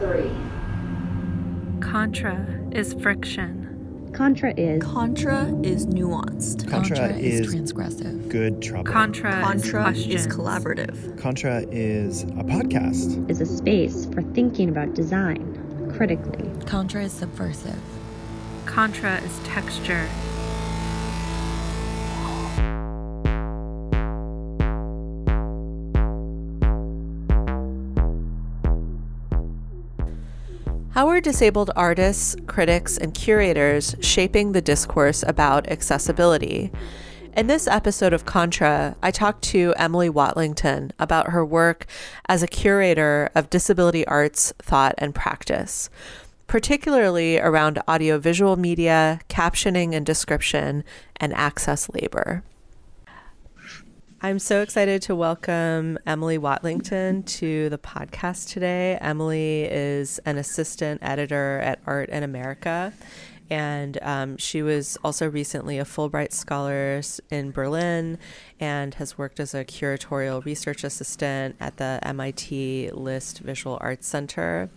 three. Contra is friction. Contra is Contra is nuanced. Contra, Contra is, is transgressive. good trouble. Contra, Contra is is collaborative. Contra is a podcast. is a space for thinking about design critically. Contra is subversive. Contra is texture. How are disabled artists, critics, and curators shaping the discourse about accessibility? In this episode of Contra, I talked to Emily Watlington about her work as a curator of disability arts thought and practice, particularly around audiovisual media, captioning and description, and access labor. I'm so excited to welcome Emily Watlington to the podcast today. Emily is an assistant editor at Art in America, and um, she was also recently a Fulbright Scholar in Berlin and has worked as a curatorial research assistant at the MIT List Visual Arts Center.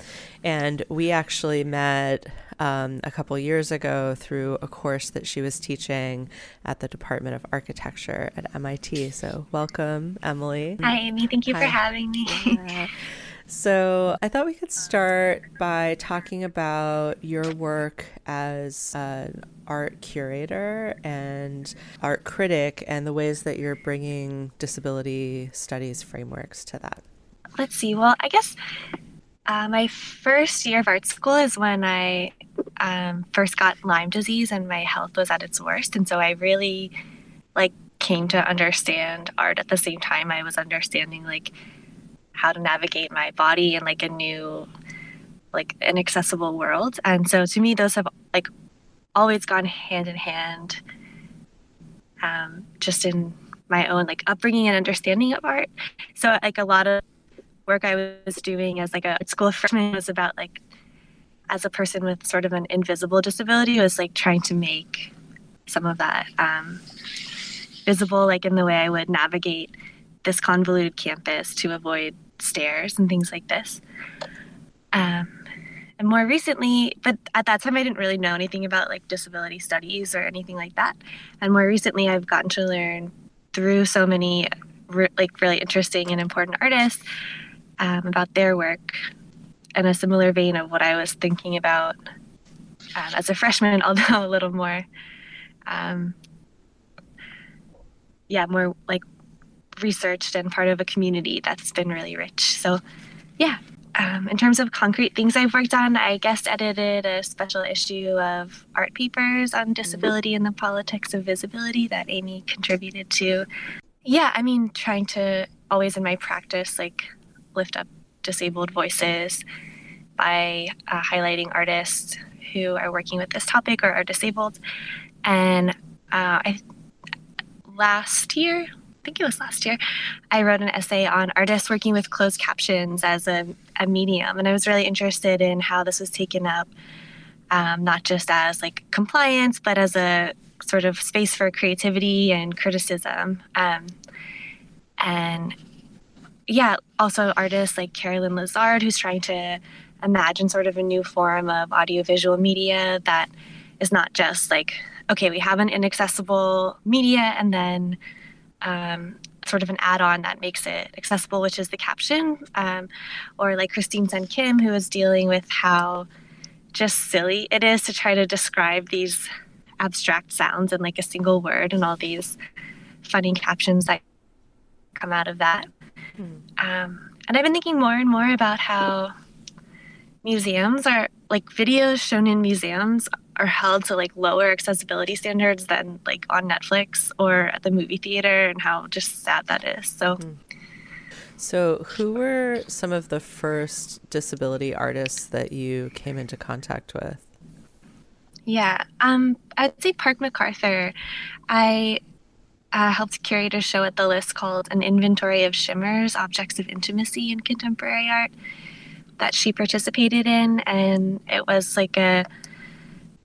And we actually met um, a couple years ago through a course that she was teaching at the Department of Architecture at MIT. So, welcome, Emily. Hi, Amy. Thank you Hi. for having me. Yeah. So, I thought we could start by talking about your work as an art curator and art critic and the ways that you're bringing disability studies frameworks to that. Let's see. Well, I guess uh, my first year of art school is when I um, first got Lyme disease and my health was at its worst, and so I really like came to understand art at the same time. I was understanding like how to navigate my body in like a new like an accessible world. And so to me those have like always gone hand in hand um, just in my own like upbringing and understanding of art. So like a lot of work i was doing as like a school freshman was about like as a person with sort of an invisible disability was like trying to make some of that um, visible like in the way i would navigate this convoluted campus to avoid stairs and things like this. Um, and more recently but at that time i didn't really know anything about like disability studies or anything like that. And more recently i've gotten to learn through so many re- like really interesting and important artists um, about their work in a similar vein of what i was thinking about um, as a freshman although a little more um, yeah more like researched and part of a community that's been really rich so yeah um, in terms of concrete things I've worked on, I guest edited a special issue of art papers on disability and the politics of visibility that Amy contributed to. Yeah, I mean, trying to always in my practice, like lift up disabled voices by uh, highlighting artists who are working with this topic or are disabled. And uh, I last year, I think it was last year, I wrote an essay on artists working with closed captions as a, a medium. And I was really interested in how this was taken up, um, not just as like compliance, but as a sort of space for creativity and criticism. Um, and yeah, also artists like Carolyn Lazard, who's trying to imagine sort of a new form of audiovisual media that is not just like, okay, we have an inaccessible media and then um, sort of an add-on that makes it accessible, which is the caption, um, or like Christine Sun Kim, who is dealing with how just silly it is to try to describe these abstract sounds in like a single word, and all these funny captions that come out of that. Um, and I've been thinking more and more about how museums are like videos shown in museums are held to like lower accessibility standards than like on Netflix or at the movie theater and how just sad that is. So So, who were some of the first disability artists that you came into contact with? yeah, um, I'd say Park McArthur. I uh, helped curate a show at the list called An Inventory of Shimmers, Objects of Intimacy in Contemporary Art that she participated in. And it was like a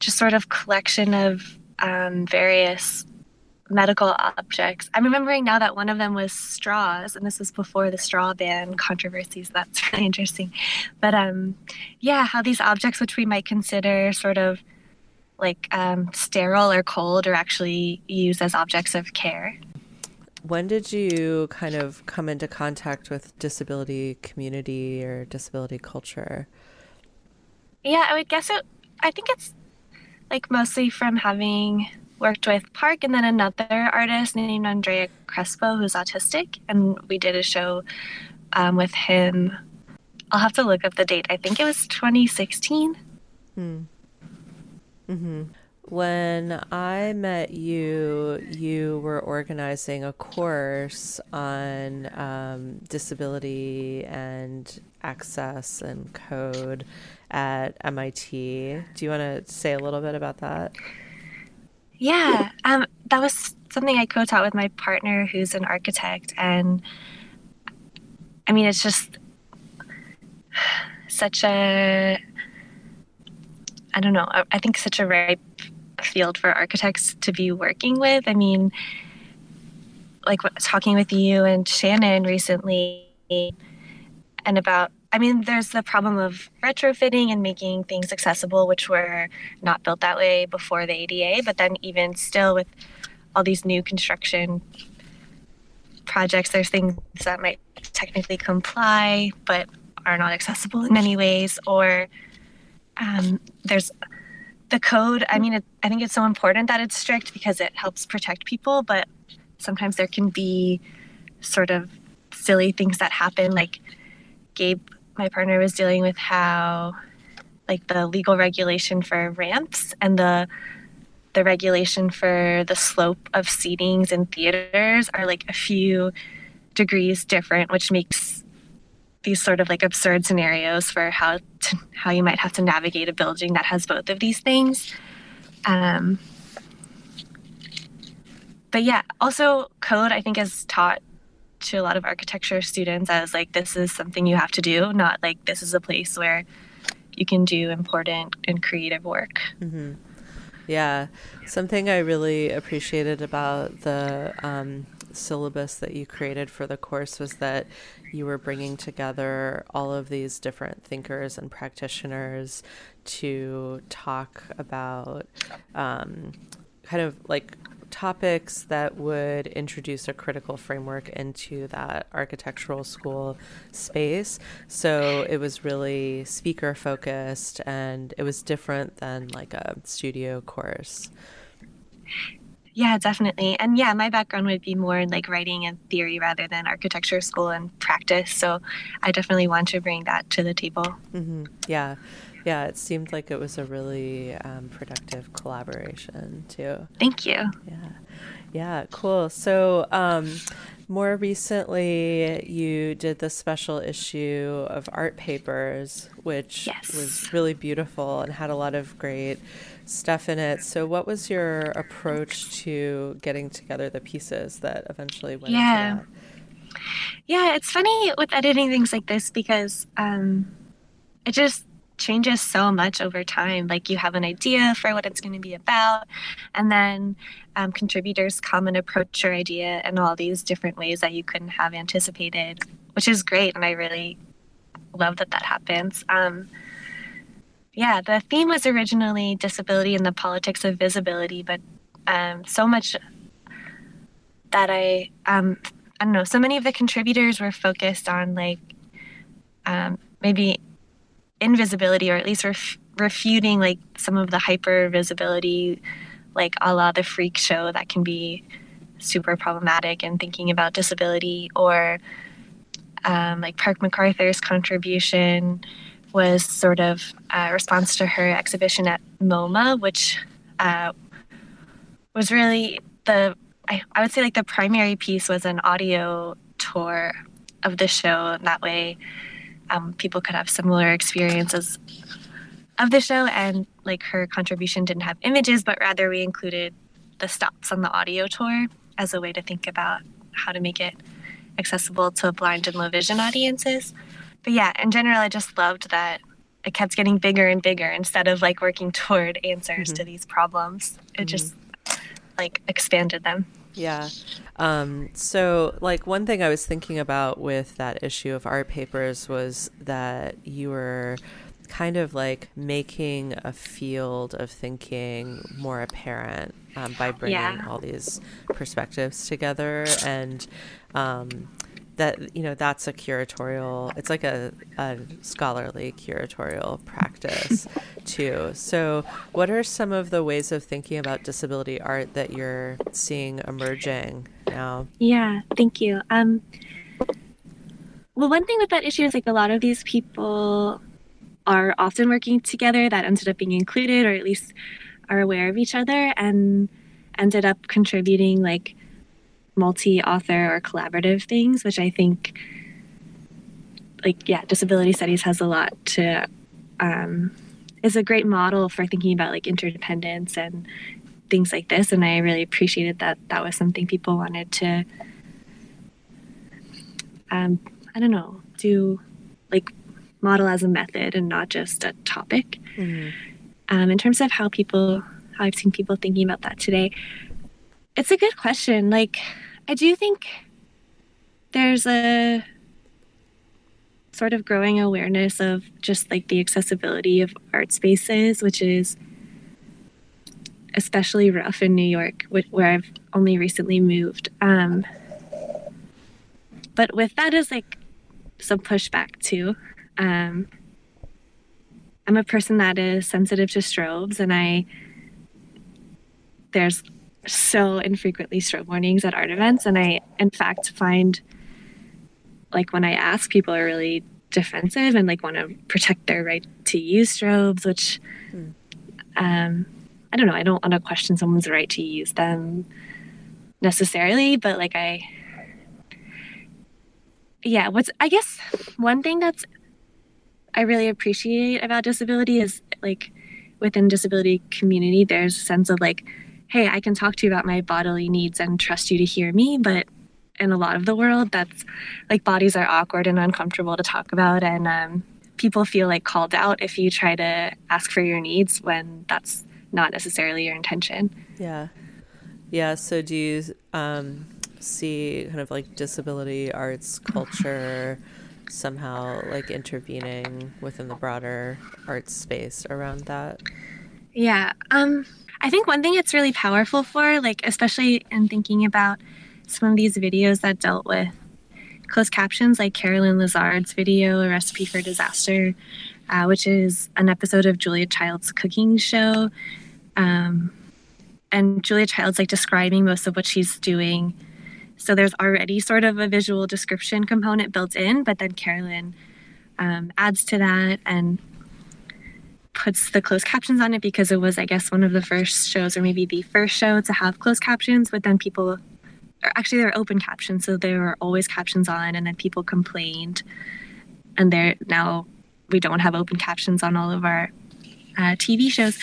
just sort of collection of um, various medical objects. I'm remembering now that one of them was straws, and this was before the straw ban controversies. That's really interesting. But um, yeah, how these objects, which we might consider sort of like um, sterile or cold, are actually used as objects of care. When did you kind of come into contact with disability community or disability culture? Yeah, I would guess it. I think it's like mostly from having worked with Park and then another artist named Andrea Crespo, who's autistic, and we did a show um, with him. I'll have to look up the date. I think it was 2016. Hmm. Mm-hmm. When I met you, you were organizing a course on um, disability and access and code at MIT. Do you want to say a little bit about that? Yeah, um, that was something I co-taught with my partner, who's an architect, and I mean, it's just such a I don't know. I think such a ripe field for architects to be working with. I mean, like talking with you and Shannon recently, and about I mean, there's the problem of retrofitting and making things accessible, which were not built that way before the ADA. But then, even still, with all these new construction projects, there's things that might technically comply but are not accessible in many ways. Or um, there's the code. I mean, it, I think it's so important that it's strict because it helps protect people, but sometimes there can be sort of silly things that happen, like Gabe my partner was dealing with how like the legal regulation for ramps and the the regulation for the slope of seatings in theaters are like a few degrees different, which makes these sort of like absurd scenarios for how to, how you might have to navigate a building that has both of these things. Um, but yeah, also code I think is taught to a lot of architecture students as like this is something you have to do, not like this is a place where you can do important and creative work. Mm-hmm. Yeah, something I really appreciated about the um, syllabus that you created for the course was that you were bringing together all of these different thinkers and practitioners to talk about um, kind of like topics that would introduce a critical framework into that architectural school space. So it was really speaker focused and it was different than like a studio course. Yeah, definitely. And yeah, my background would be more in like writing and theory rather than architecture school and practice. So I definitely want to bring that to the table. Mm-hmm. Yeah yeah, it seemed like it was a really um, productive collaboration too. Thank you. Yeah, yeah, cool. So, um, more recently, you did the special issue of Art Papers, which yes. was really beautiful and had a lot of great stuff in it. So, what was your approach to getting together the pieces that eventually went yeah. Yeah, it's funny with editing things like this because um, it just changes so much over time. Like you have an idea for what it's going to be about, and then um, contributors come and approach your idea in all these different ways that you couldn't have anticipated, which is great. And I really love that that happens. Um, yeah, the theme was originally disability and the politics of visibility, but um, so much that I, um, I don't know, so many of the contributors were focused on like um, maybe invisibility or at least ref- refuting like some of the hyper visibility like a la the freak show that can be super problematic and thinking about disability or um, like park mcarthur's contribution was sort of a response to her exhibition at moma which uh, was really the I, I would say like the primary piece was an audio tour of the show and that way um, people could have similar experiences of the show. And like her contribution didn't have images, but rather we included the stops on the audio tour as a way to think about how to make it accessible to blind and low vision audiences. But yeah, in general, I just loved that it kept getting bigger and bigger instead of like working toward answers mm-hmm. to these problems. It mm-hmm. just like expanded them. Yeah. Um, so, like, one thing I was thinking about with that issue of art papers was that you were kind of like making a field of thinking more apparent um, by bringing Yeah. all these perspectives together and um, that you know that's a curatorial it's like a, a scholarly curatorial practice too so what are some of the ways of thinking about disability art that you're seeing emerging now Yeah, thank you. Um, well, one thing with that issue is like a lot of these people are often working together that ended up being included, or at least are aware of each other, and ended up contributing like multi-author or collaborative things, which I think, like, yeah, disability studies has a lot to um, is a great model for thinking about like interdependence and things like this and i really appreciated that that was something people wanted to um, i don't know do like model as a method and not just a topic. Um, in terms of how people how i've seen people thinking about that today it's a good question. Like i do think there's a sort of growing awareness of just like the accessibility of art spaces which is especially rough in New York, wh- where I've only recently moved. Um, but with that is like some pushback too. Um, I'm a person that is sensitive to strobes, and I there's so infrequently strobe warnings at art events, and I in fact find like when I ask, people are really defensive and like want to protect their right to use strobes, which um, I don't know. I don't want to question someone's right to use them necessarily, but like I, yeah. What's I guess one thing that's I really appreciate about disability is like within disability community, there's a sense of like, hey, I can talk to you about my bodily needs and trust you to hear me, but in a lot of the world, that's like bodies are awkward and uncomfortable to talk about, and um, people feel like called out if you try to ask for your needs when that's not necessarily your intention. Yeah. Yeah. So do you um, see kind of like disability arts culture somehow like intervening within the broader art space around that? Yeah. Um, I think one thing it's really powerful for, like, especially in thinking about some of these videos that dealt with closed captions, like Carolyn Lazard's video, A Recipe for Disaster, uh, which is an episode of Julia Child's cooking show. Um, and Julia Child's like describing most of what she's doing. So there's already sort of a visual description component built in, but then Carolyn um, adds to that and puts the closed captions on it because it was, I guess, one of the first shows, or maybe the first show to have closed captions. But then people, or actually, they're open captions, so there were always captions on, and then people complained, and they're now we don't have open captions on all of our uh, TV shows.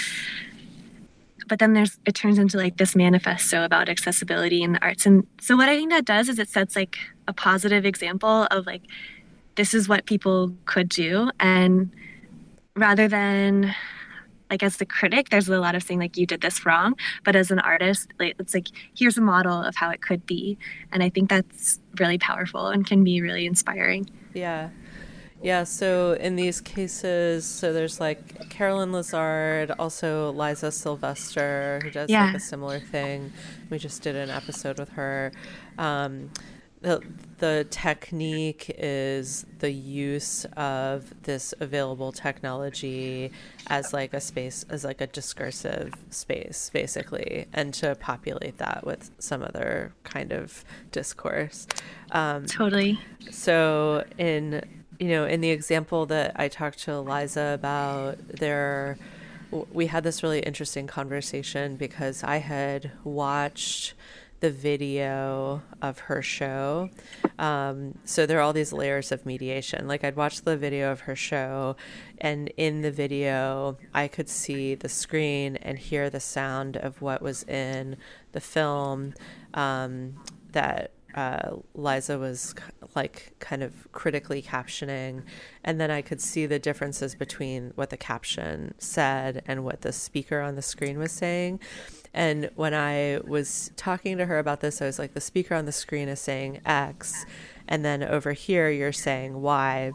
But then there's it turns into like this manifesto about accessibility in the arts, and so what I think that does is it sets like a positive example of like this is what people could do, and rather than like as the critic there's a lot of saying like you did this wrong but as an artist like it's like here's a model of how it could be and i think that's really powerful and can be really inspiring Yeah. Yeah, so in these cases, so there's like Carolyn Lazard, also Liza Sylvester, who does Yeah. like a similar thing. We just did an episode with her. Um, the, technique is the use of this available technology as like a space, as like a discursive space, basically, and to populate that with some other kind of discourse. Um, totally so in you know in the example that I talked to Eliza about, there we had this really interesting conversation because I had watched the video of her show. Um, so there are all these layers of mediation. Like I'd watch the video of her show, and in the video, I could see the screen and hear the sound of what was in the film um, that uh, Liza was like kind of critically captioning, and then I could see the differences between what the caption said and what the speaker on the screen was saying. And when I was talking to her about this, I was like, the speaker on the screen is saying X, and then over here you're saying Y.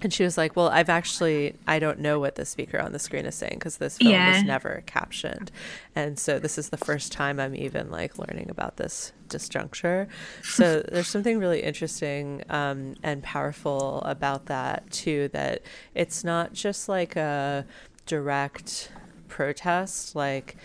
And she was like, "Well, I've actually I don't know what the speaker on the screen is saying because this film Yeah. was never captioned, and so this is the first time I'm even like learning about this disjuncture. So there's something really interesting um, and powerful about that too. That it's not just like a direct protest, like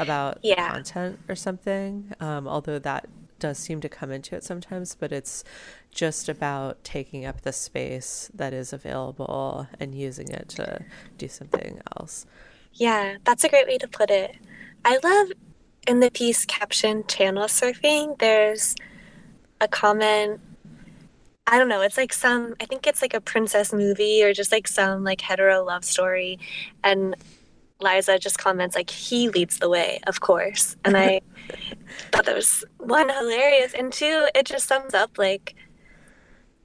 about Yeah. content or something. Um, although that does seem to come into it sometimes, but it's just about taking up the space that is available and using it to do something else. Yeah, that's a great way to put it. I love in the piece caption channel surfing, there's a comment. I don't know, it's like some, I think it's like a princess movie or just like some like hetero love story. And Liza just comments, like, he leads the way, of course. And I thought that was one, hilarious. And two, it just sums up like,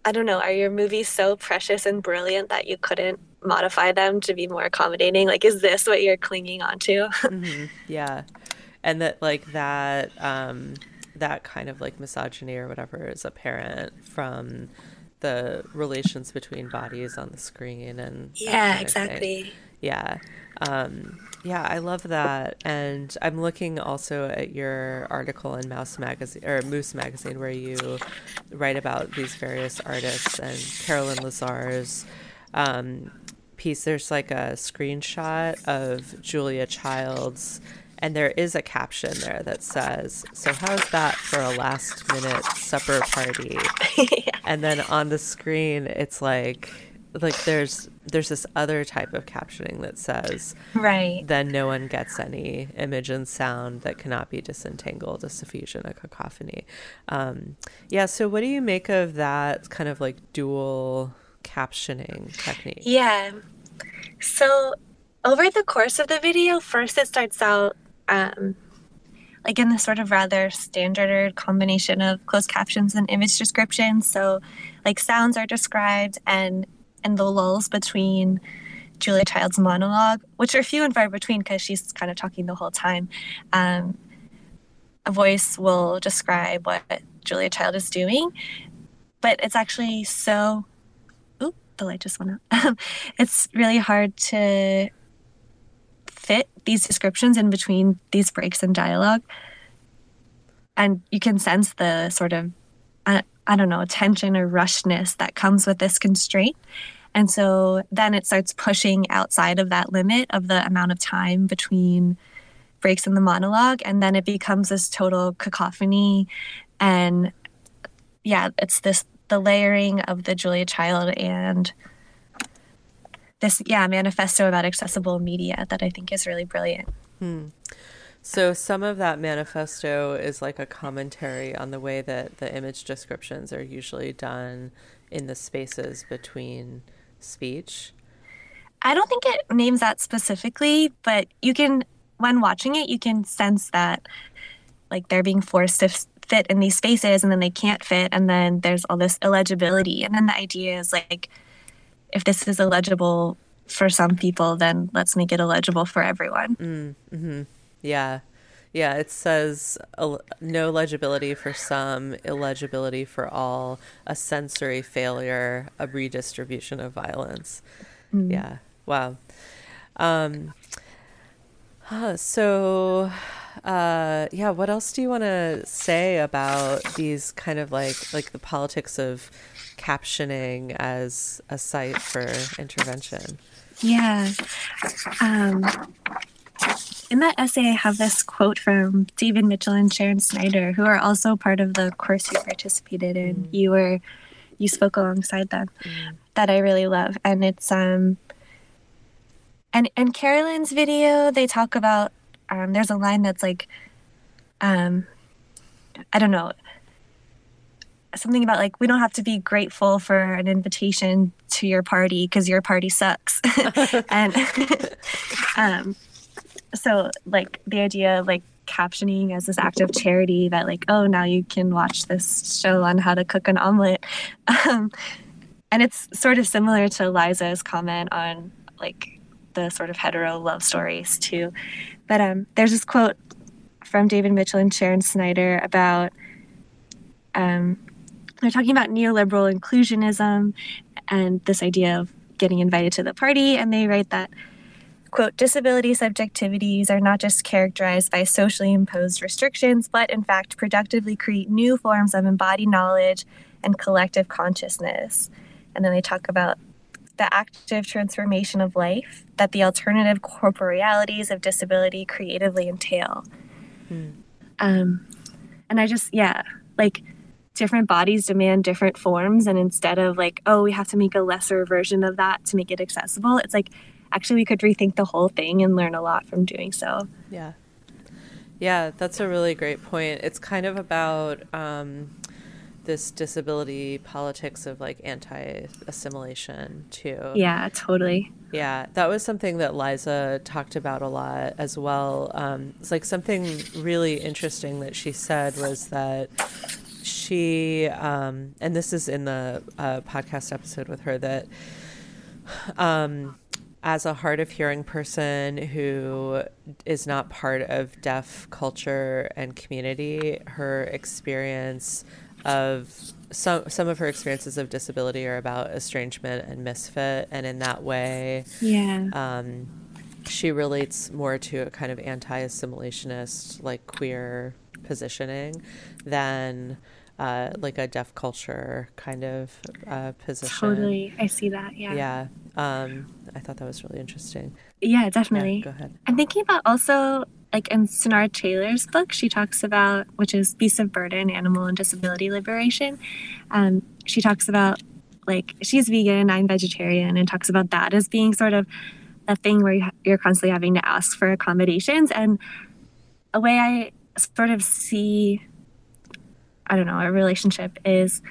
I don't know, are your movies so precious and brilliant that you couldn't modify them to be more accommodating? Like, is this what you're clinging on to? hmm Yeah. And that like that um that kind of like misogyny or whatever is apparent from the relations between bodies on the screen and yeah, kind of thing. exactly. Yeah. Um, yeah, I love that. And I'm looking also at your article in Mouse Magazine or Mousse Magazine where you write about these various artists and Carolyn Lazard's um, piece. There's like a screenshot of Julia Child's and there is a caption there that says, So how's that for a last minute supper party? And then on the screen it's like like there's there's this other type of captioning that says Right. then no one gets any image and sound that cannot be disentangled a suffusion a cacophony um, yeah so what do you make of that kind of like dual captioning technique Yeah. So over the course of the video, first it starts out um, like in this sort of rather standard combination of closed captions and image descriptions. So like sounds are described and and the lulls between Julia Child's monologue, which are few and far between because she's kind of talking the whole time. Um, a voice will describe what Julia Child is doing, but it's actually so oop, the light just went out. it's really hard to fit these descriptions in between these breaks in dialogue. And you can sense the sort of, I, I don't know, tension or rushness that comes with this constraint. And so then it starts pushing outside of that limit of the amount of time between breaks in the monologue. And then it becomes this total cacophony. And yeah, it's this the layering of the Julia Child and this yeah manifesto about accessible media that I think is really brilliant. Hmm. So some of that manifesto is like a commentary on the way that the image descriptions are usually done in the spaces between speech. I don't think it names that specifically, but you can when watching it you can sense that like they're being forced to f- fit in these spaces and then they can't fit and then there's all this illegibility. And then the idea is like if this is illegible for some people then let's make it illegible for everyone. Mm, mm-hmm. Yeah. Yeah, it says no legibility for some, illegibility for all, a sensory failure, a redistribution of violence. Yeah. Wow. Um, huh, so, uh, yeah, what else do you want to say about these kind of like like the politics of captioning as a site for intervention? Yeah. Um, in that essay, I have this quote from David Mitchell and Sharon Snyder, who are also part of the course you participated in. You were, you spoke alongside them. That I really love, and it's um. And in Carolyn's video, they talk about um, there's a line that's like, um, I don't know, something about like we don't have to be grateful for an invitation to your party because your party sucks and um so like the idea of like captioning as this act of charity that like oh now you can watch this show on how to cook an omelet. Um and it's sort of similar to liza's comment on like the sort of hetero love stories too. But um there's this quote from David Mitchell and Sharon Snyder about um, they're talking about neoliberal inclusionism and this idea of getting invited to the party, and they write that quote disability subjectivities are not just characterized by socially imposed restrictions but in fact productively create new forms of embodied knowledge and collective consciousness and then they talk about the active transformation of life that the alternative corporealities of disability creatively entail. Hmm. Um, and I just, yeah, like different bodies demand different forms. And instead of like, oh, we have to make a lesser version of that to make it accessible, it's like, actually, we could rethink the whole thing and learn a lot from doing so. Yeah. Yeah, that's a really great point. It's kind of about, um, this disability politics of like anti assimilation too. Yeah, totally. Yeah, that was something that Liza talked about a lot as well. Um, it's like something really interesting that she said was that she, um, and this is in the uh, podcast episode with her, that um, as a hard of hearing person who is not part of deaf culture and community, her experience of some some of her experiences of disability are about estrangement and misfit, and in that way, yeah, um, she relates more to a kind of anti-assimilationist, like queer positioning, than uh, like a deaf culture kind of uh, position. Totally, I see that. Yeah, yeah. Um, I thought that was really interesting. Yeah, definitely. Yeah, go ahead. I'm thinking about also like in Sunaura Taylor's book, she talks about, which is Beasts of Burden, Animal and Disability Liberation. Um, she talks about like she's vegan, I'm vegetarian, and talks about that as being sort of a thing where you're constantly having to ask for accommodations. And a way I sort of see, I don't know, a relationship is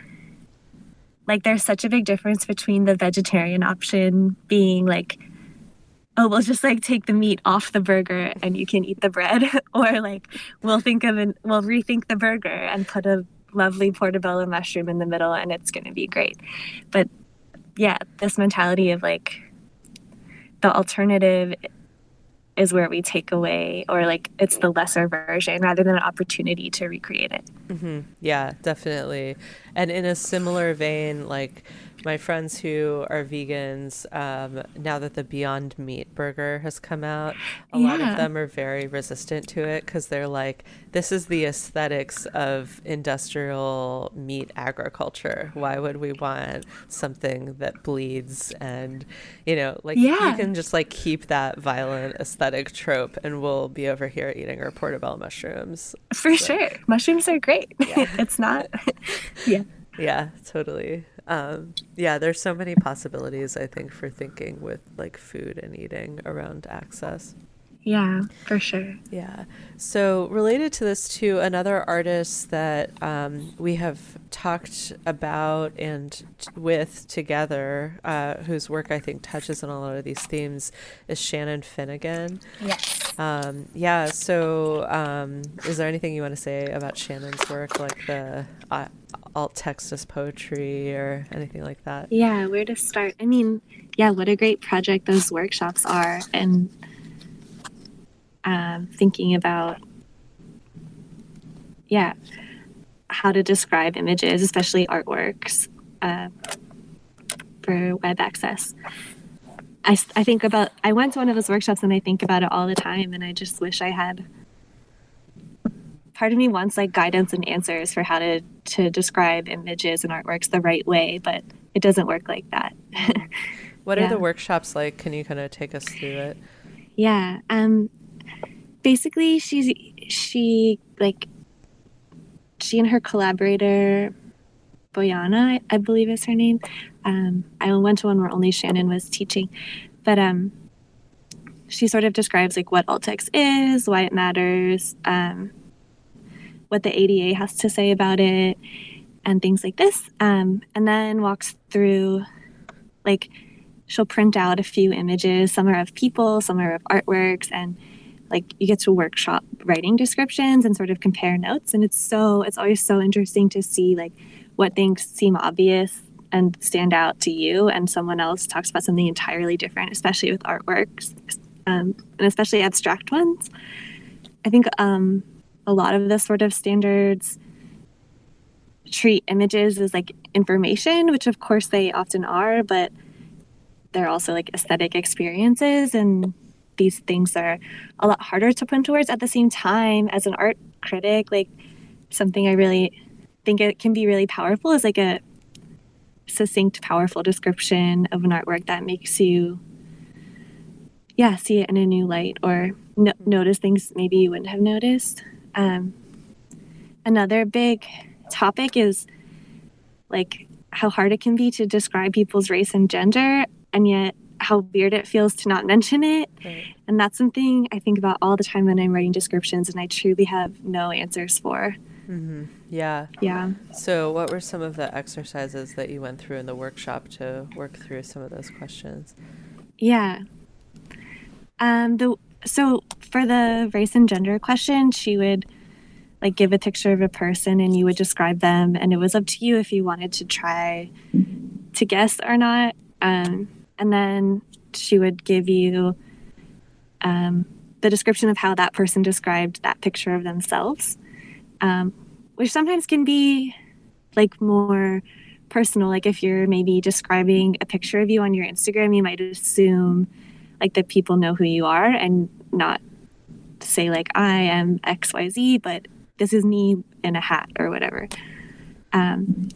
like there's such a big difference between the vegetarian option being like oh, we'll just like take the meat off the burger and you can eat the bread, or like we'll think of an we'll rethink the burger and put a lovely portobello mushroom in the middle and it's going to be great. But yeah, this mentality of like the alternative is where we take away or like it's the lesser version rather than an opportunity to recreate it. Mm-hmm. Yeah, definitely. And in a similar vein, like my friends who are vegans, um, now that the Beyond Meat burger has come out, a yeah. lot of them are very resistant to it because they're like, this is the aesthetics of industrial meat agriculture. Why would we want something that bleeds and, you know, like yeah. you can just like keep that violent aesthetic trope and we'll be over here eating our portobello mushrooms. For so. sure. Mushrooms are great. Yeah. it's not, yeah. Yeah, totally um, yeah, there's so many possibilities I think for thinking with like food and eating around access. Yeah, for sure. Yeah. So, related to this, too, another artist that um, we have talked about and t- with together, uh, whose work I think touches on a lot of these themes, is Shannon Finnegan. Yes. Um, yeah. So, um, is there anything you want to say about Shannon's work, like the uh, alt text as poetry or anything like that? Yeah, where to start? I mean, yeah, what a great project those workshops are. And um, thinking about, yeah, how to describe images, especially artworks uh, for web access. I, I think about, I went to one of those workshops and I think about it all the time, and I just wish I had part of me wants like guidance and answers for how to to describe images and artworks the right way, but it doesn't work like that. what yeah. are the workshops like? Can you kind of take us through it? Yeah. Um basically she's she like she and her collaborator Bojana, I believe is her name. Um, I went to one where only Shannon was teaching, but um, she sort of describes like what alt text is, why it matters, um, what the ADA has to say about it, and things like this. Um, and then walks through, like, she'll print out a few images. Some are of people, some are of artworks, and like you get to workshop writing descriptions and sort of compare notes. And it's so, it's always so interesting to see like what things seem obvious and stand out to you, and someone else talks about something entirely different, especially with artworks, um, and especially abstract ones. I think um, a lot of the sort of standards treat images as like information, which of course they often are, but they're also like aesthetic experiences and these things are a lot harder to put into words at the same time as an art critic like something i really think it can be really powerful is like a succinct powerful description of an artwork that makes you yeah see it in a new light or no- notice things maybe you wouldn't have noticed um, another big topic is like how hard it can be to describe people's race and gender and yet how weird it feels to not mention it. Right. And that's something I think about all the time when I'm writing descriptions and I truly have no answers for. Mm-hmm. Yeah. Yeah. So, what were some of the exercises that you went through in the workshop to work through some of those questions? Yeah. Um, the so for the race and gender question, she would like give a picture of a person and you would describe them, and it was up to you if you wanted to try to guess or not. Um, and then she would give you um, the description of how that person described that picture of themselves, um, which sometimes can be like more personal. Like if you're maybe describing a picture of you on your Instagram, you might assume like that people know who you are and not say like I am XYZ, but this is me in a hat or whatever. Um,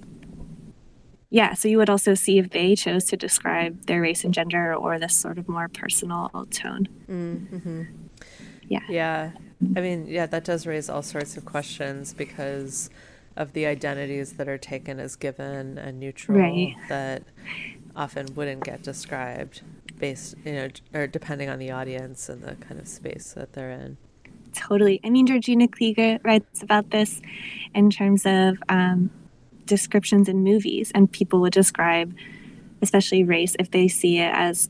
yeah, so you would also see if they chose to describe their race and gender or this sort of more personal tone. Mm-hmm. Yeah. Yeah. I mean, yeah, that does raise all sorts of questions because of the identities that are taken as given and neutral right. that often wouldn't get described based, you know, or depending on the audience and the kind of space that they're in. Totally. I mean, Georgina Kleege writes about this in terms of um, descriptions in movies and people would describe especially race if they see it as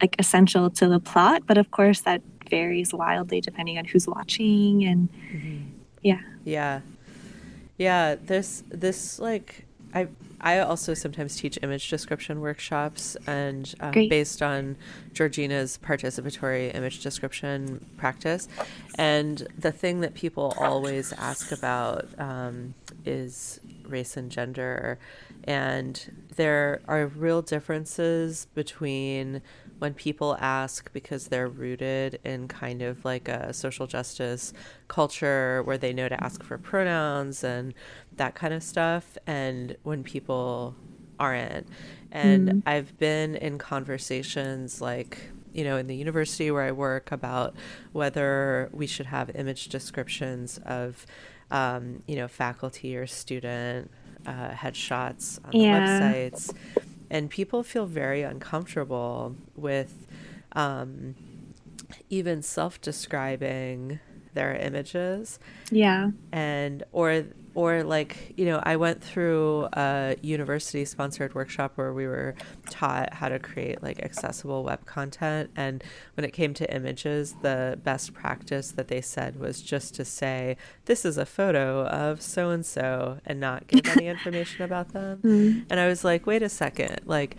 like essential to the plot but of course that varies wildly depending on who's watching and mm-hmm. yeah yeah yeah this this like i i also sometimes teach image description workshops and um, based on georgina's participatory image description practice and the thing that people always ask about um, is race and gender. And there are real differences between when people ask because they're rooted in kind of like a social justice culture where they know to ask for pronouns and that kind of stuff, and when people aren't. And mm. I've been in conversations like you know, in the university where I work about whether we should have image descriptions of um, you know, faculty or student uh, headshots on yeah. the websites. And people feel very uncomfortable with um, even self describing their images. Yeah. And, or or like you know i went through a university sponsored workshop where we were taught how to create like accessible web content. And when it came to images the best practice that they said was just to say this is a photo of so and so and not give any information about them. Mm. and i was like wait a second. Like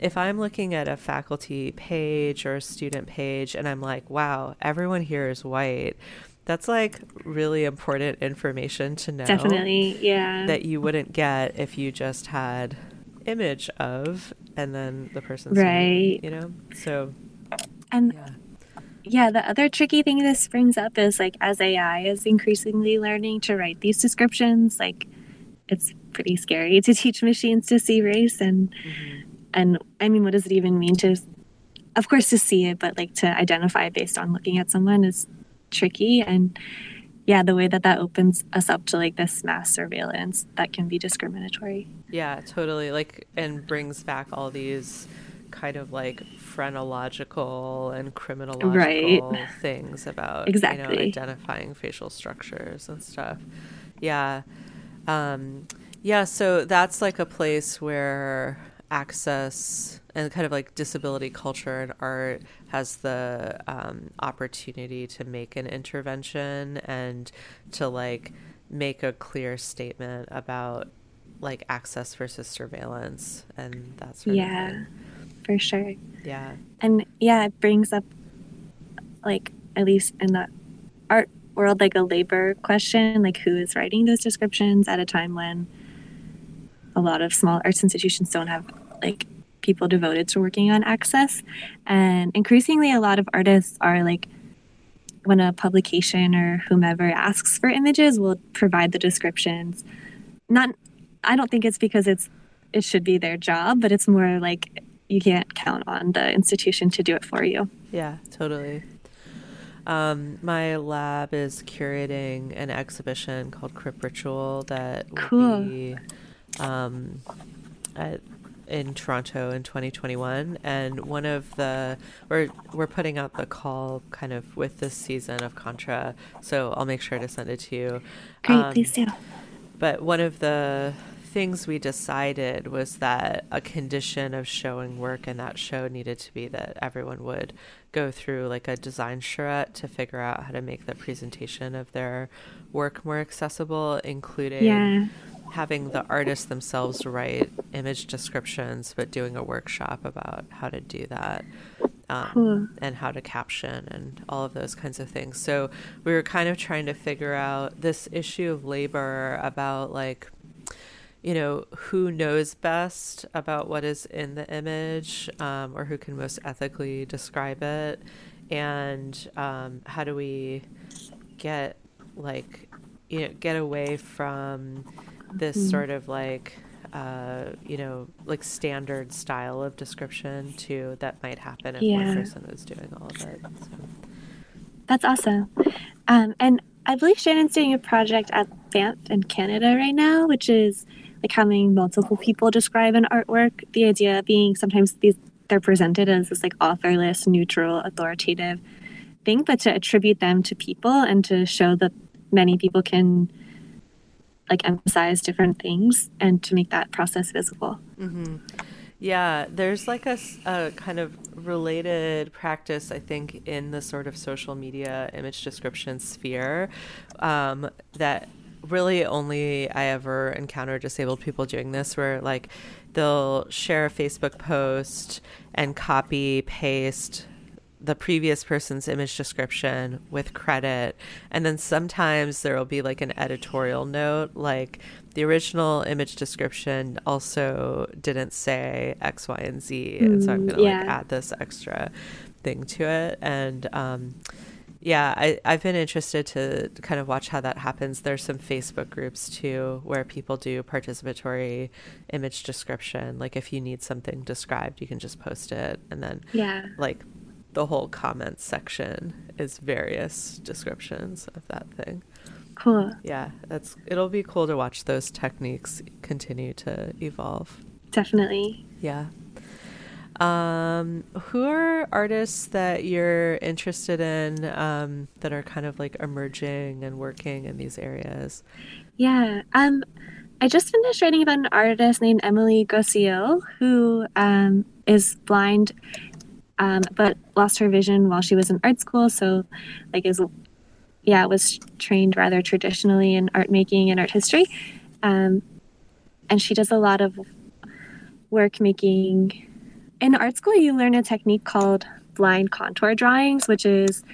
if I'm looking at a faculty page or a student page and I'm like, wow, everyone here is white, that's like really important information to know. Definitely, yeah. That you wouldn't get if you just had image of and then the person's right. Name, you know? So and yeah. yeah, the other tricky thing this brings up is like as AI is increasingly learning to write these descriptions, like it's pretty scary to teach machines to see race and mm-hmm. and I mean what does it even mean to of course to see it, but like to identify based on looking at someone is tricky and yeah the way that that opens us up to like this mass surveillance that can be discriminatory yeah totally like and brings back all these kind of like phrenological and criminological right. things about exactly. you know identifying facial structures and stuff yeah um yeah so that's like a place where access and kind of like disability culture and art has the um, opportunity to make an intervention and to like make a clear statement about like access versus surveillance and that's yeah for sure. Yeah. And yeah it brings up like at least in the art world like a labor question, like who is writing those descriptions at a time when a lot of small arts institutions don't have like people devoted to working on access. And increasingly, a lot of artists are like, when a publication or whomever asks for images, will provide the descriptions. Not, I don't think it's because it's it should be their job, but it's more like you can't count on the institution to do it for you. Yeah, totally. Um, my lab is curating an exhibition called Crip Ritual that will Cool. be um, at, in Toronto in 2021, and one of the we're we're putting out the call kind of with this season of Contra, so I'll make sure to send it to you. Great, Um, please do. but one of the things we decided was that a condition of showing work in that show needed to be that everyone would go through like a design charrette to figure out how to make the presentation of their work more accessible, including Yeah. Having the artists themselves write image descriptions, but doing a workshop about how to do that. Um, Cool. and how to caption and all of those kinds of things. So we were kind of trying to figure out this issue of labor about like, you know, who knows best about what is in the image um, or who can most ethically describe it. And um, how do we get like, you know, get away from this sort of like, uh, you know, like standard style of description to that might happen if one person was doing all of it. So. That's awesome. Um, and I believe Shannon's doing a project at Banff in Canada right now, which is like having multiple people describe an artwork. The idea being sometimes these they're presented as this like authorless, neutral, authoritative thing, but to attribute them to people and to show that many people can like emphasize different things and to make that process visible. Yeah, there's like a kind of related practice, I think, in the sort of social media image description sphere um, that really only I ever encounter disabled people doing this, where like they'll share a Facebook post and copy paste the previous person's image description with credit. And then sometimes there will be like an editorial note like the original image description also didn't say x y and z and so i'm Mm, gonna like add this extra thing to it. And um yeah I, i've been interested to kind of watch how that happens. There's some facebook groups too where people do participatory image description. Like if you need something described you can just post it and then Yeah. like the whole comments section is various descriptions of that thing. Cool. Yeah, that's it'll be cool to watch those techniques continue to evolve. Definitely. Yeah. Um, who are artists that you're interested in um, that are kind of like emerging and working in these areas? Yeah. Um, I just finished writing about an artist named Emilie Gossiaux, who um, is blind, um, but lost her vision while she was in art school. So, like, is yeah, was trained rather traditionally in art making and art history, um, and she does a lot of work making. In art school, you learn a technique called blind contour drawings, which is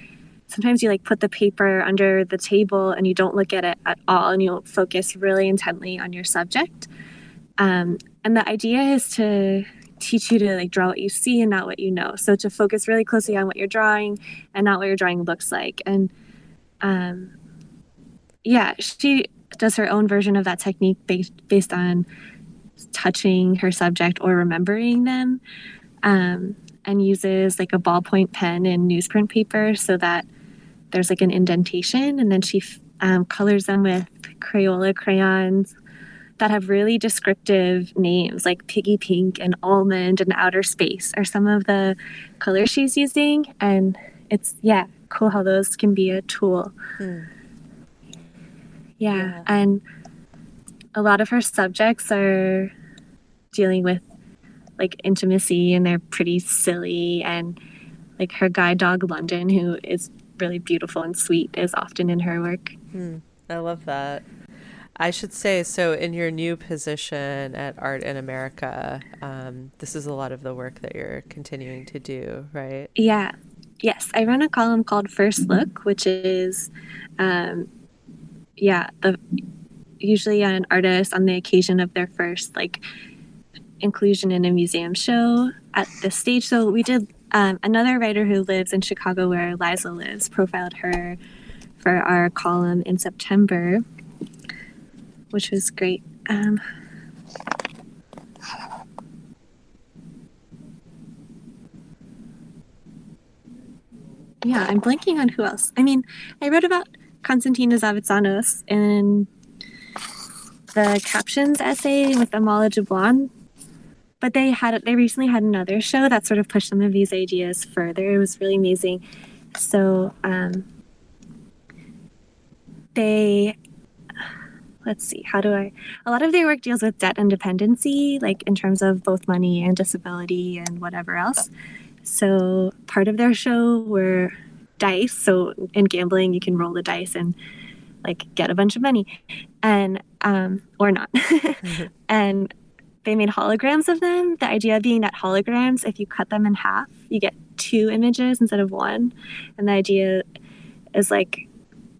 sometimes you like put the paper under the table and you don't look at it at all and you'll focus really intently on your subject um, and the idea is to teach you to like draw what you see and not what you know. So to focus really closely on what you're drawing and not what your drawing looks like. And um, yeah she does her own version of that technique based, based on touching her subject or remembering them um, and uses like a ballpoint pen and newsprint paper so that there's like an indentation. And then she um, colors them with crayola crayons that have really descriptive names like piggy pink and almond and outer space are some of the colors she's using. And it's yeah cool how those can be a tool. Hmm. Yeah, Yeah. and a lot of her subjects are dealing with like intimacy and they're pretty silly. And like her guide dog london who is really beautiful and sweet is often in her work. Hmm. I love that. I should say so. In your new position at Art in America, um, this is a lot of the work that you're continuing to do, right? yeah Yes, I run a column called First Look, which is, um, yeah, the usually an artist on the occasion of their first like inclusion in a museum show at the stage. So we did um, another writer who lives in Chicago, where Liza lives, profiled her for our column in September, which was great. Um, yeah, I'm blanking on who else. I mean, I wrote about Konstantina Zavitsanos in the captions essay with Amalle Dublon, but they had they recently had another show that sort of pushed some of these ideas further. It was really amazing. So um, they let's see how do i a lot of their work deals with debt and dependency like in terms of both money and disability and whatever else so part of their show were dice. So in gambling, you can roll the dice and like get a bunch of money, and um, or not. mm-hmm. And they made holograms of them. The idea being that holograms, if you cut them in half, you get two images instead of one. And the idea is like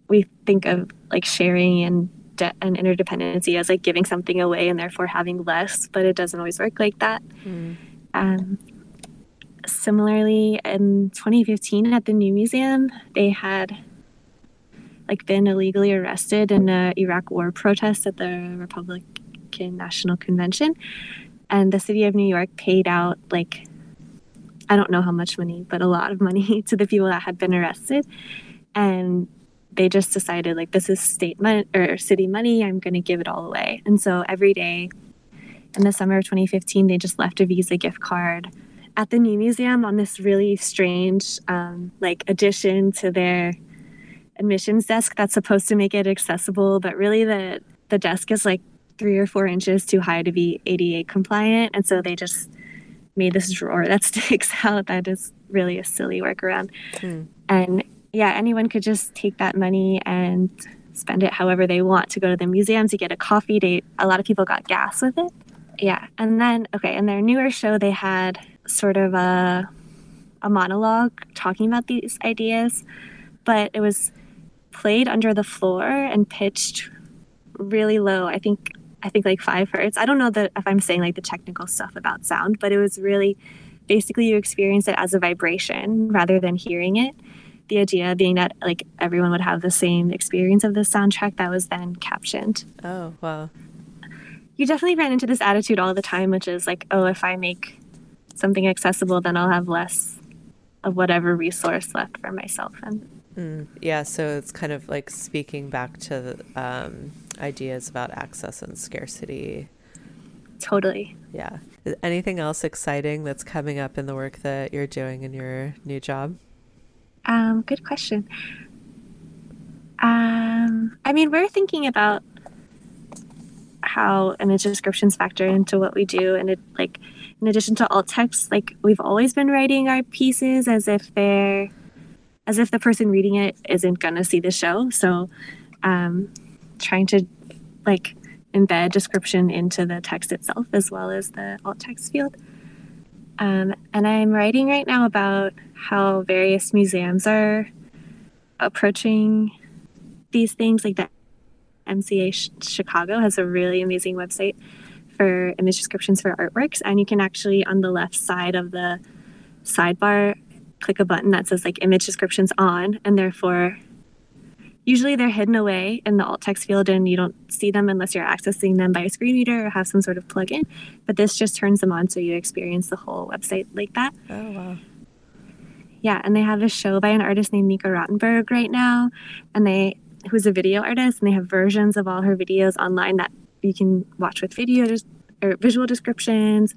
we think of like sharing and debt and interdependency as like giving something away and therefore having less, but it doesn't always work like that. Mm. Um, similarly, in 2015 at the New Museum, they had like been illegally arrested in a Iraq war protest at the Republican National Convention, and the city of New York paid out like I don't know how much money, but a lot of money to the people that had been arrested, and they just decided like this is state money or city money. I'm going to give it all away, and so every day in the summer of 2015, they just left a Visa gift card at the New Museum on this really strange, um, like, addition to their admissions desk that's supposed to make it accessible, but really the the desk is like three or four inches too high to be ADA compliant, and so they just made this drawer that sticks out. That is really a silly workaround, hmm. and yeah, anyone could just take that money and spend it however they want to go to the museum to get a coffee date. A lot of people got gas with it. Yeah, and then okay, in their newer show, they had sort of a a monologue talking about these ideas, but it was played under the floor and pitched really low. I think I think like five hertz. I don't know that if I'm saying like the technical stuff about sound, but it was really basically you experience it as a vibration rather than hearing it. The idea being that like everyone would have the same experience of the soundtrack that was then captioned. Oh wow. You definitely ran into this attitude all the time, which is like, oh, if I make something accessible, then I'll have less of whatever resource left for myself. And mm, yeah, so it's kind of like speaking back to um, ideas about access and scarcity. Totally. Yeah. Anything else exciting that's coming up in the work that you're doing in your new job? Um, good question. Um, I mean, we're thinking about how image descriptions factor into what we do, and it like in addition to alt text, like we've always been writing our pieces as if they're as if the person reading it isn't gonna see the show. So um, trying to like embed description into the text itself as well as the alt text field. Um, and I'm writing right now about how various museums are approaching these things. Like the MCA Chicago has a really amazing website for image descriptions for artworks. And you can actually, on the left side of the sidebar, click a button that says like image descriptions on, and therefore, usually they're hidden away in the alt text field and you don't see them unless you're accessing them by a screen reader or have some sort of plugin. But this just turns them on so you experience the whole website like that. Oh, wow. Yeah, and they have a show by an artist named Mika Rottenberg right now, and they who's a video artist, and they have versions of all her videos online that you can watch with videos or visual descriptions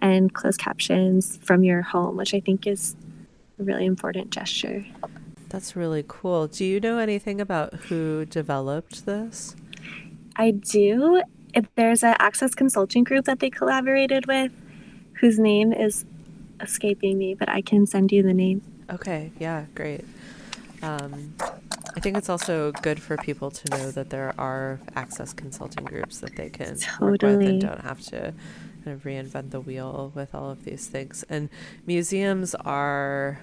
and closed captions from your home, which I think is a really important gesture. That's really cool. Do you know anything about who developed this? I do. If there's an access consulting group that they collaborated with, whose name is escaping me, but I can send you the name. Okay, yeah, great. Um, I think it's also good for people to know that there are access consulting groups that they can totally. work with and don't have to kind of reinvent the wheel with all of these things. And museums are,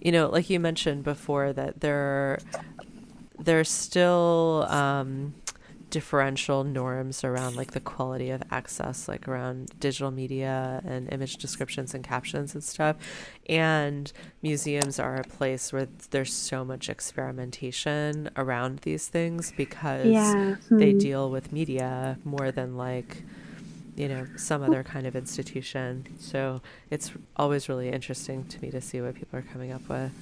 you know, like you mentioned before, that there there's still um, differential norms around like the quality of access, like around digital media and image descriptions and captions and stuff. And museums are a place where there's so much experimentation around these things because Yeah. they Hmm. deal with media more than like you know some other kind of institution so it's always really interesting to me to see what people are coming up with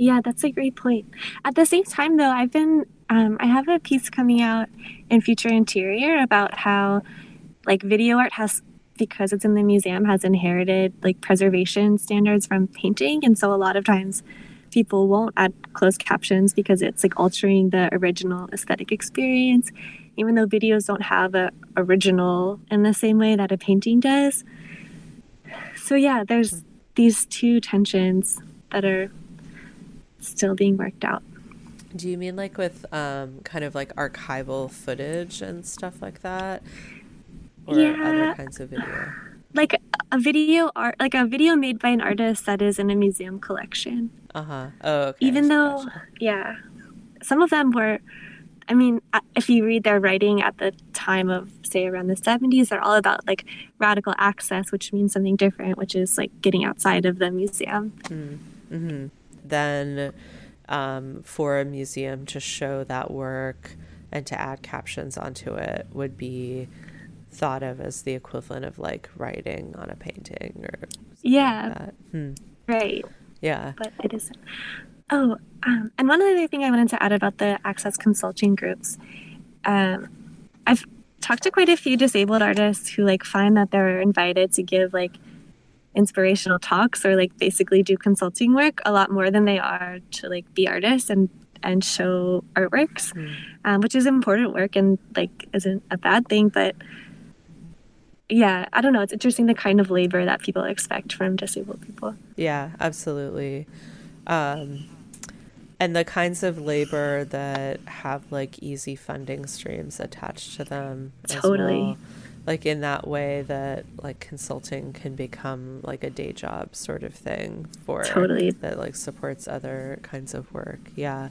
Yeah, that's a great point. At the same time, though, I've been, um, I have a piece coming out in Future Anterior about how, like, video art has, because it's in the museum, has inherited, like, preservation standards from painting. And so a lot of times people won't add closed captions because it's, like, altering the original aesthetic experience, even though videos don't have a original in the same way that a painting does. So, yeah, there's these two tensions that are still being worked out. do you mean like with um, kind of like archival footage and stuff like that or other kinds of video Like a video art, like a video made by an artist that is in a museum collection. uh-huh oh okay Even though, Gotcha. yeah, some of them were. I mean, uh, if you read their writing at the time of, say, around the 70s, they're all about like radical access, which means something different, which is like getting outside of the museum. hmm then um, for a museum to show that work and to add captions onto it would be thought of as the equivalent of like writing on a painting or something Yeah. like that. Hmm. Right. yeah but it isn't. Oh, um, and one other thing I wanted to add about the access consulting groups. Um, I've talked to quite a few disabled artists who like find that they're invited to give like inspirational talks or like basically do consulting work a lot more than they are to like be artists and and show artworks, um, which is important work and like isn't a bad thing, but yeah, I don't know. It's interesting the kind of labor that people expect from disabled people. Yeah, absolutely. Um, and the kinds of labor that have like easy funding streams attached to them. Totally. well. Like in that way that like consulting can become like a day job sort of thing for Totally. that like supports other kinds of work. Yeah.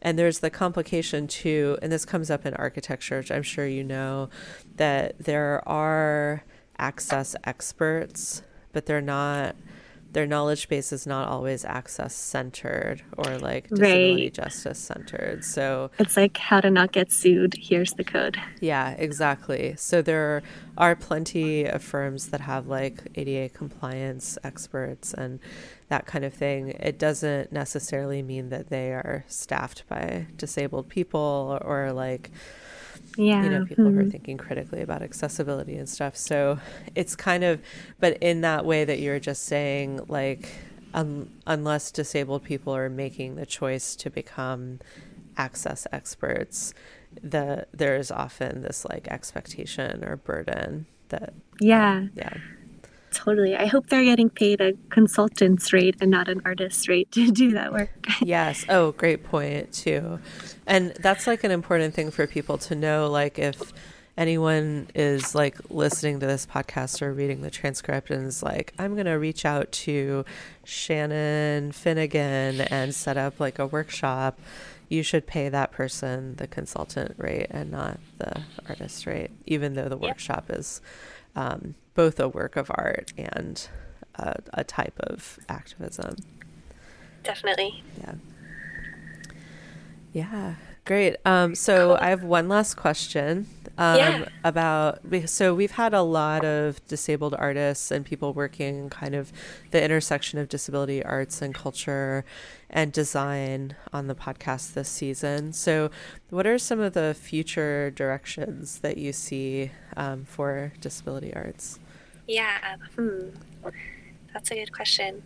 And there's the complication too, and this comes up in architecture, which I'm sure you know, that there are access experts, but they're not their knowledge base is not always access centered or like disability Right. justice centered. So It's like how to not get sued. Here's the code. yeah, exactly. So there are plenty of firms that have like ADA compliance experts and that kind of thing. It doesn't necessarily mean that they are staffed by disabled people or, like Yeah. you know people who are mhm. thinking critically about accessibility and stuff so it's kind of but in that way that you're just saying like un, unless disabled people are making the choice to become access experts the there's often this like expectation or burden that Yeah, yeah totally. I hope they're getting paid a consultant's rate and not an artist's rate to do that work. yes oh great point too and that's like an important thing for people to know like if anyone is like listening to this podcast or reading the transcript and is like i'm going to reach out to shannon finnegan and set up like a workshop you should pay that person the consultant rate and not the artist rate even though the workshop is um, both a work of art and a, a type of activism Definitely. yeah. Yeah. Great. Um, so I have one last question um, Yeah. about. So we've had a lot of disabled artists and people working in kind of the intersection of disability arts and culture and design on the podcast this season. So, what are some of the future directions that you see um, for disability arts? Yeah. Hmm. That's a good question.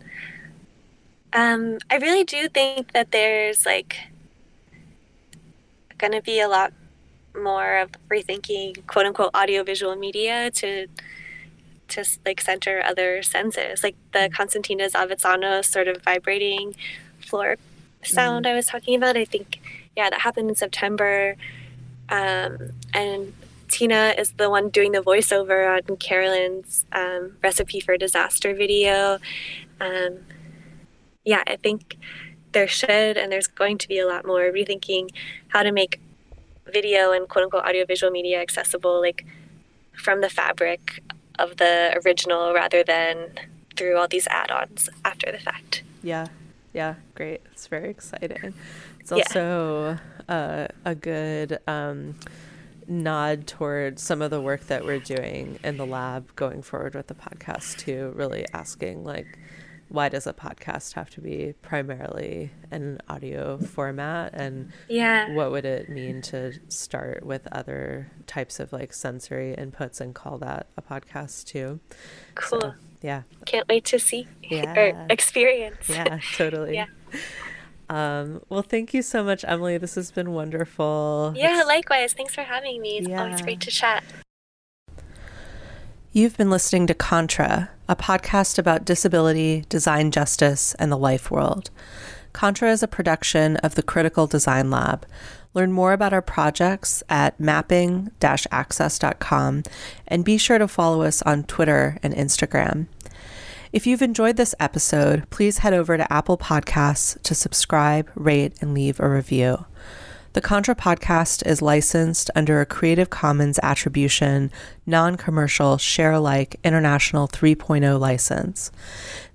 Um, I really do think that there's like going to be a lot more of rethinking quote unquote audiovisual media to to like center other senses, like the Konstantina Zavitsanos sort of vibrating floor sound I was talking about. I think, yeah, that happened in September. Um, and Tina is the one doing the voiceover on Carolyn's um, recipe for disaster video. Um, yeah, I think there should and there's going to be a lot more rethinking how to make video and quote unquote audiovisual media accessible, like from the fabric of the original rather than through all these add ons after the fact. Yeah. Yeah. Great. It's very exciting. It's also yeah. uh, a good um, nod toward some of the work that we're doing in the lab going forward with the podcast, too, really asking, like, why does a podcast have to be primarily an audio format and yeah what would it mean to start with other types of like sensory inputs and call that a podcast too cool so, yeah can't wait to see yeah. or experience yeah totally yeah um, well, thank you so much, Emily. This has been wonderful. Yeah, it's... likewise. Thanks for having me. It's yeah. always great to chat. You've been listening to Contra, a podcast about disability, design justice, and the life world. Contra is a production of the Critical Design Lab. Learn more about our projects at mapping access.com and be sure to follow us on Twitter and Instagram. If you've enjoyed this episode, please head over to Apple Podcasts to subscribe, rate, and leave a review. The Contra podcast is licensed under a Creative Commons Attribution, Non Commercial, Share Alike International 3.0 license.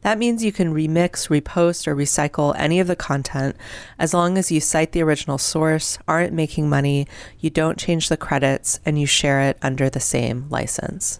That means you can remix, repost, or recycle any of the content as long as you cite the original source, aren't making money, you don't change the credits, and you share it under the same license.